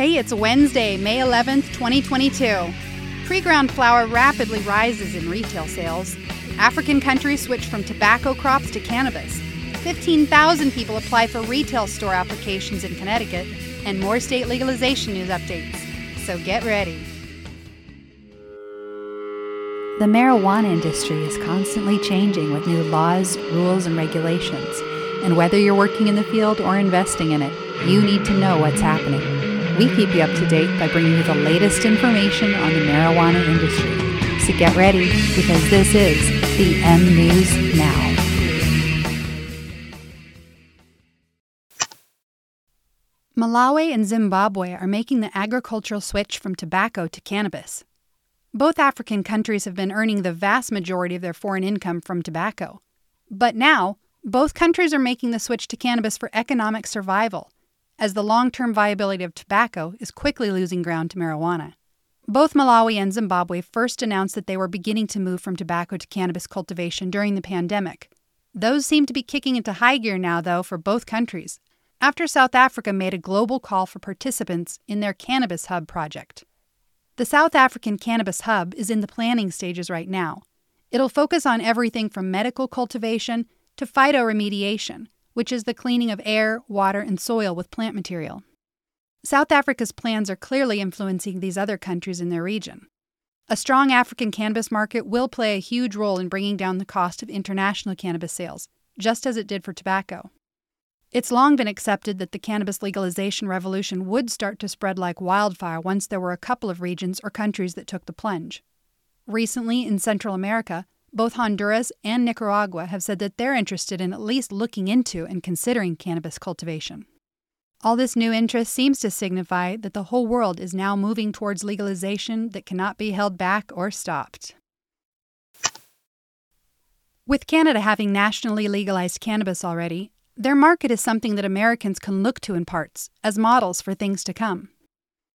Hey, it's Wednesday, May 11th, 2022. Pre ground flower rapidly rises in retail sales. African countries switch from tobacco crops to cannabis. 15,000 people apply for retail store applications in Connecticut, and more state legalization news updates. So get ready. The marijuana industry is constantly changing with new laws, rules, and regulations. And whether you're working in the field or investing in it, you need to know what's happening. We keep you up to date by bringing you the latest information on the marijuana industry. So get ready because this is the M News Now. Malawi and Zimbabwe are making the agricultural switch from tobacco to cannabis. Both African countries have been earning the vast majority of their foreign income from tobacco. But now, both countries are making the switch to cannabis for economic survival, as the long term viability of tobacco is quickly losing ground to marijuana. Both Malawi and Zimbabwe first announced that they were beginning to move from tobacco to cannabis cultivation during the pandemic. Those seem to be kicking into high gear now, though, for both countries, after South Africa made a global call for participants in their Cannabis Hub project. The South African Cannabis Hub is in the planning stages right now. It'll focus on everything from medical cultivation to phytoremediation, which is the cleaning of air, water, and soil with plant material. South Africa's plans are clearly influencing these other countries in their region. A strong African cannabis market will play a huge role in bringing down the cost of international cannabis sales, just as it did for tobacco. It's long been accepted that the cannabis legalization revolution would start to spread like wildfire once there were a couple of regions or countries that took the plunge. Recently, in Central America, both Honduras and Nicaragua have said that they're interested in at least looking into and considering cannabis cultivation. All this new interest seems to signify that the whole world is now moving towards legalization that cannot be held back or stopped. With Canada having nationally legalized cannabis already, their market is something that Americans can look to in parts as models for things to come.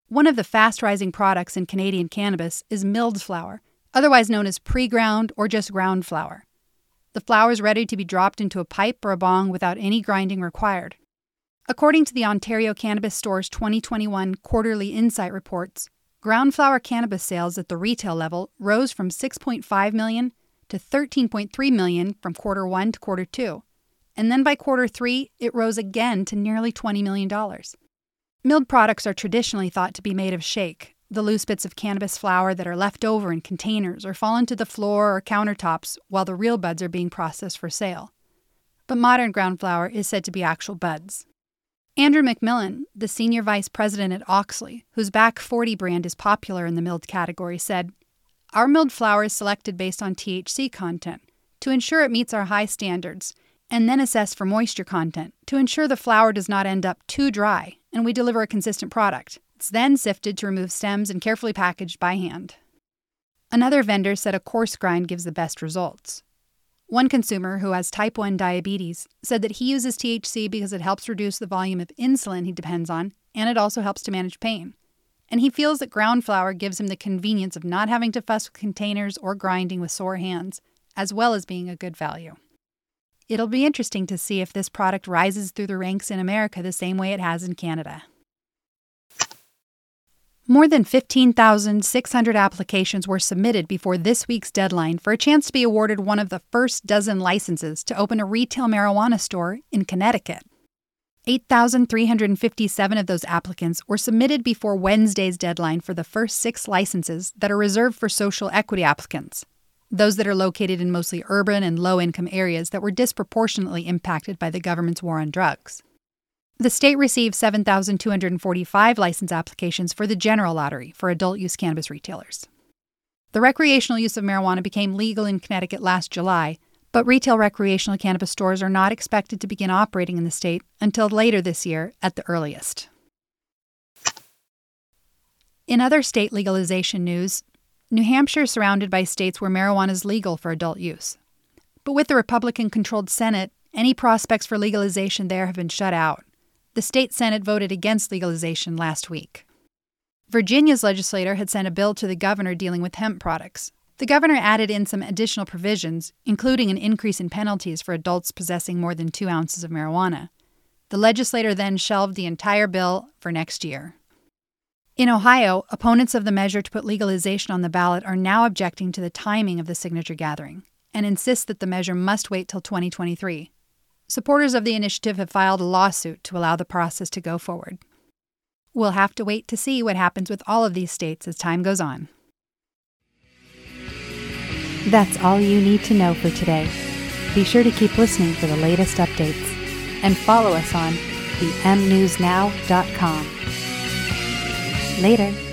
One of the fast rising products in Canadian cannabis is milled flower, otherwise known as pre ground or just ground flower. The flower is ready to be dropped into a pipe or a bong without any grinding required. According to the Ontario Cannabis Store's 2021 quarterly insight reports, ground flower cannabis sales at the retail level rose from 6.5 million to 13.3 million from quarter 1 to quarter 2 and then by quarter three, it rose again to nearly $20 million. Milled products are traditionally thought to be made of shake, the loose bits of cannabis flower that are left over in containers or fall into the floor or countertops while the real buds are being processed for sale. But modern ground flower is said to be actual buds. Andrew McMillan, the senior vice president at Auxly, whose Back 40 brand is popular in the milled category, said, Our milled flower is selected based on THC content to ensure it meets our high standards and then assess for moisture content to ensure the flower does not end up too dry and we deliver a consistent product. It's then sifted to remove stems and carefully packaged by hand. Another vendor said a coarse grind gives the best results. One consumer who has type 1 diabetes said that he uses THC because it helps reduce the volume of insulin he depends on and it also helps to manage pain. And he feels that ground flower gives him the convenience of not having to fuss with containers or grinding with sore hands, as well as being a good value. It'll be interesting to see if this product rises through the ranks in America the same way it has in Canada. More than 15,600 applications were submitted before this week's deadline for a chance to be awarded one of the first dozen licenses to open a retail marijuana store in Connecticut. 8,357 of those applicants were submitted before Wednesday's deadline for the first six licenses that are reserved for social equity applicants those that are located in mostly urban and low income areas that were disproportionately impacted by the government's war on drugs. The state received 7,245 license applications for the general lottery for adult use cannabis retailers. The recreational use of marijuana became legal in Connecticut last July, but retail recreational cannabis stores are not expected to begin operating in the state until later this year at the earliest. In other state legalization news, New Hampshire is surrounded by states where marijuana is legal for adult use. But with the Republican controlled Senate, any prospects for legalization there have been shut out. The state Senate voted against legalization last week. Virginia's legislator had sent a bill to the governor dealing with hemp products. The governor added in some additional provisions, including an increase in penalties for adults possessing more than two ounces of marijuana. The legislator then shelved the entire bill for next year. In Ohio, opponents of the measure to put legalization on the ballot are now objecting to the timing of the signature gathering and insist that the measure must wait till 2023. Supporters of the initiative have filed a lawsuit to allow the process to go forward. We'll have to wait to see what happens with all of these states as time goes on. That's all you need to know for today. Be sure to keep listening for the latest updates and follow us on the mnewsnow.com. Later.